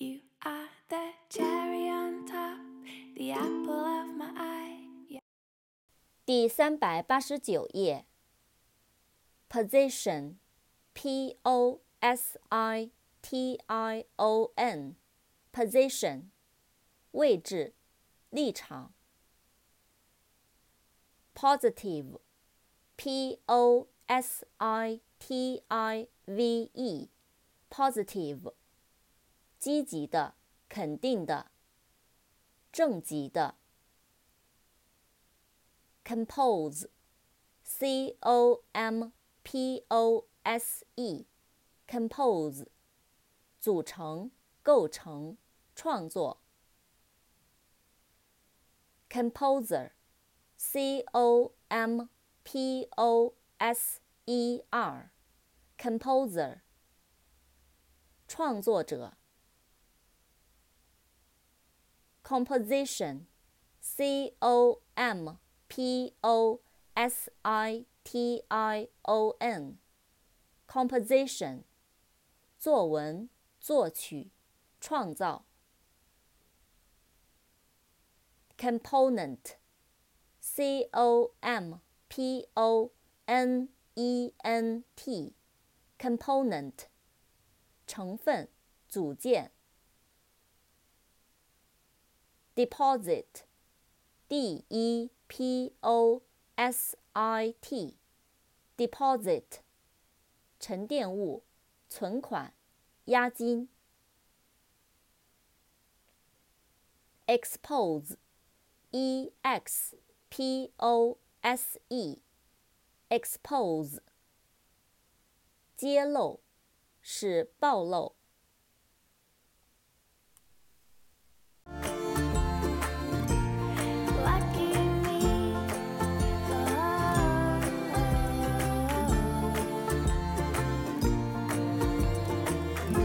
You are the cherry on top, the apple of my eye. Yeah. 第三百八十九页。Position，P O S I T I O N，position，位置、立场。Positive，P O S I T I V E，positive， 积极的、肯定的、正极的。Compose，C O M P O S E，compose，组成、构成、创作。Composer，C O M P O S E R，composer，创作者。Composition，C O M P O S I T I O N，composition，作文、作曲、创造。Component，C O M P O N E N T，component，成分、组件。 Deposit，D E P O S I T，deposit，沉淀物、存款、押金。Expose，E X P O S E，expose，揭露，使暴露。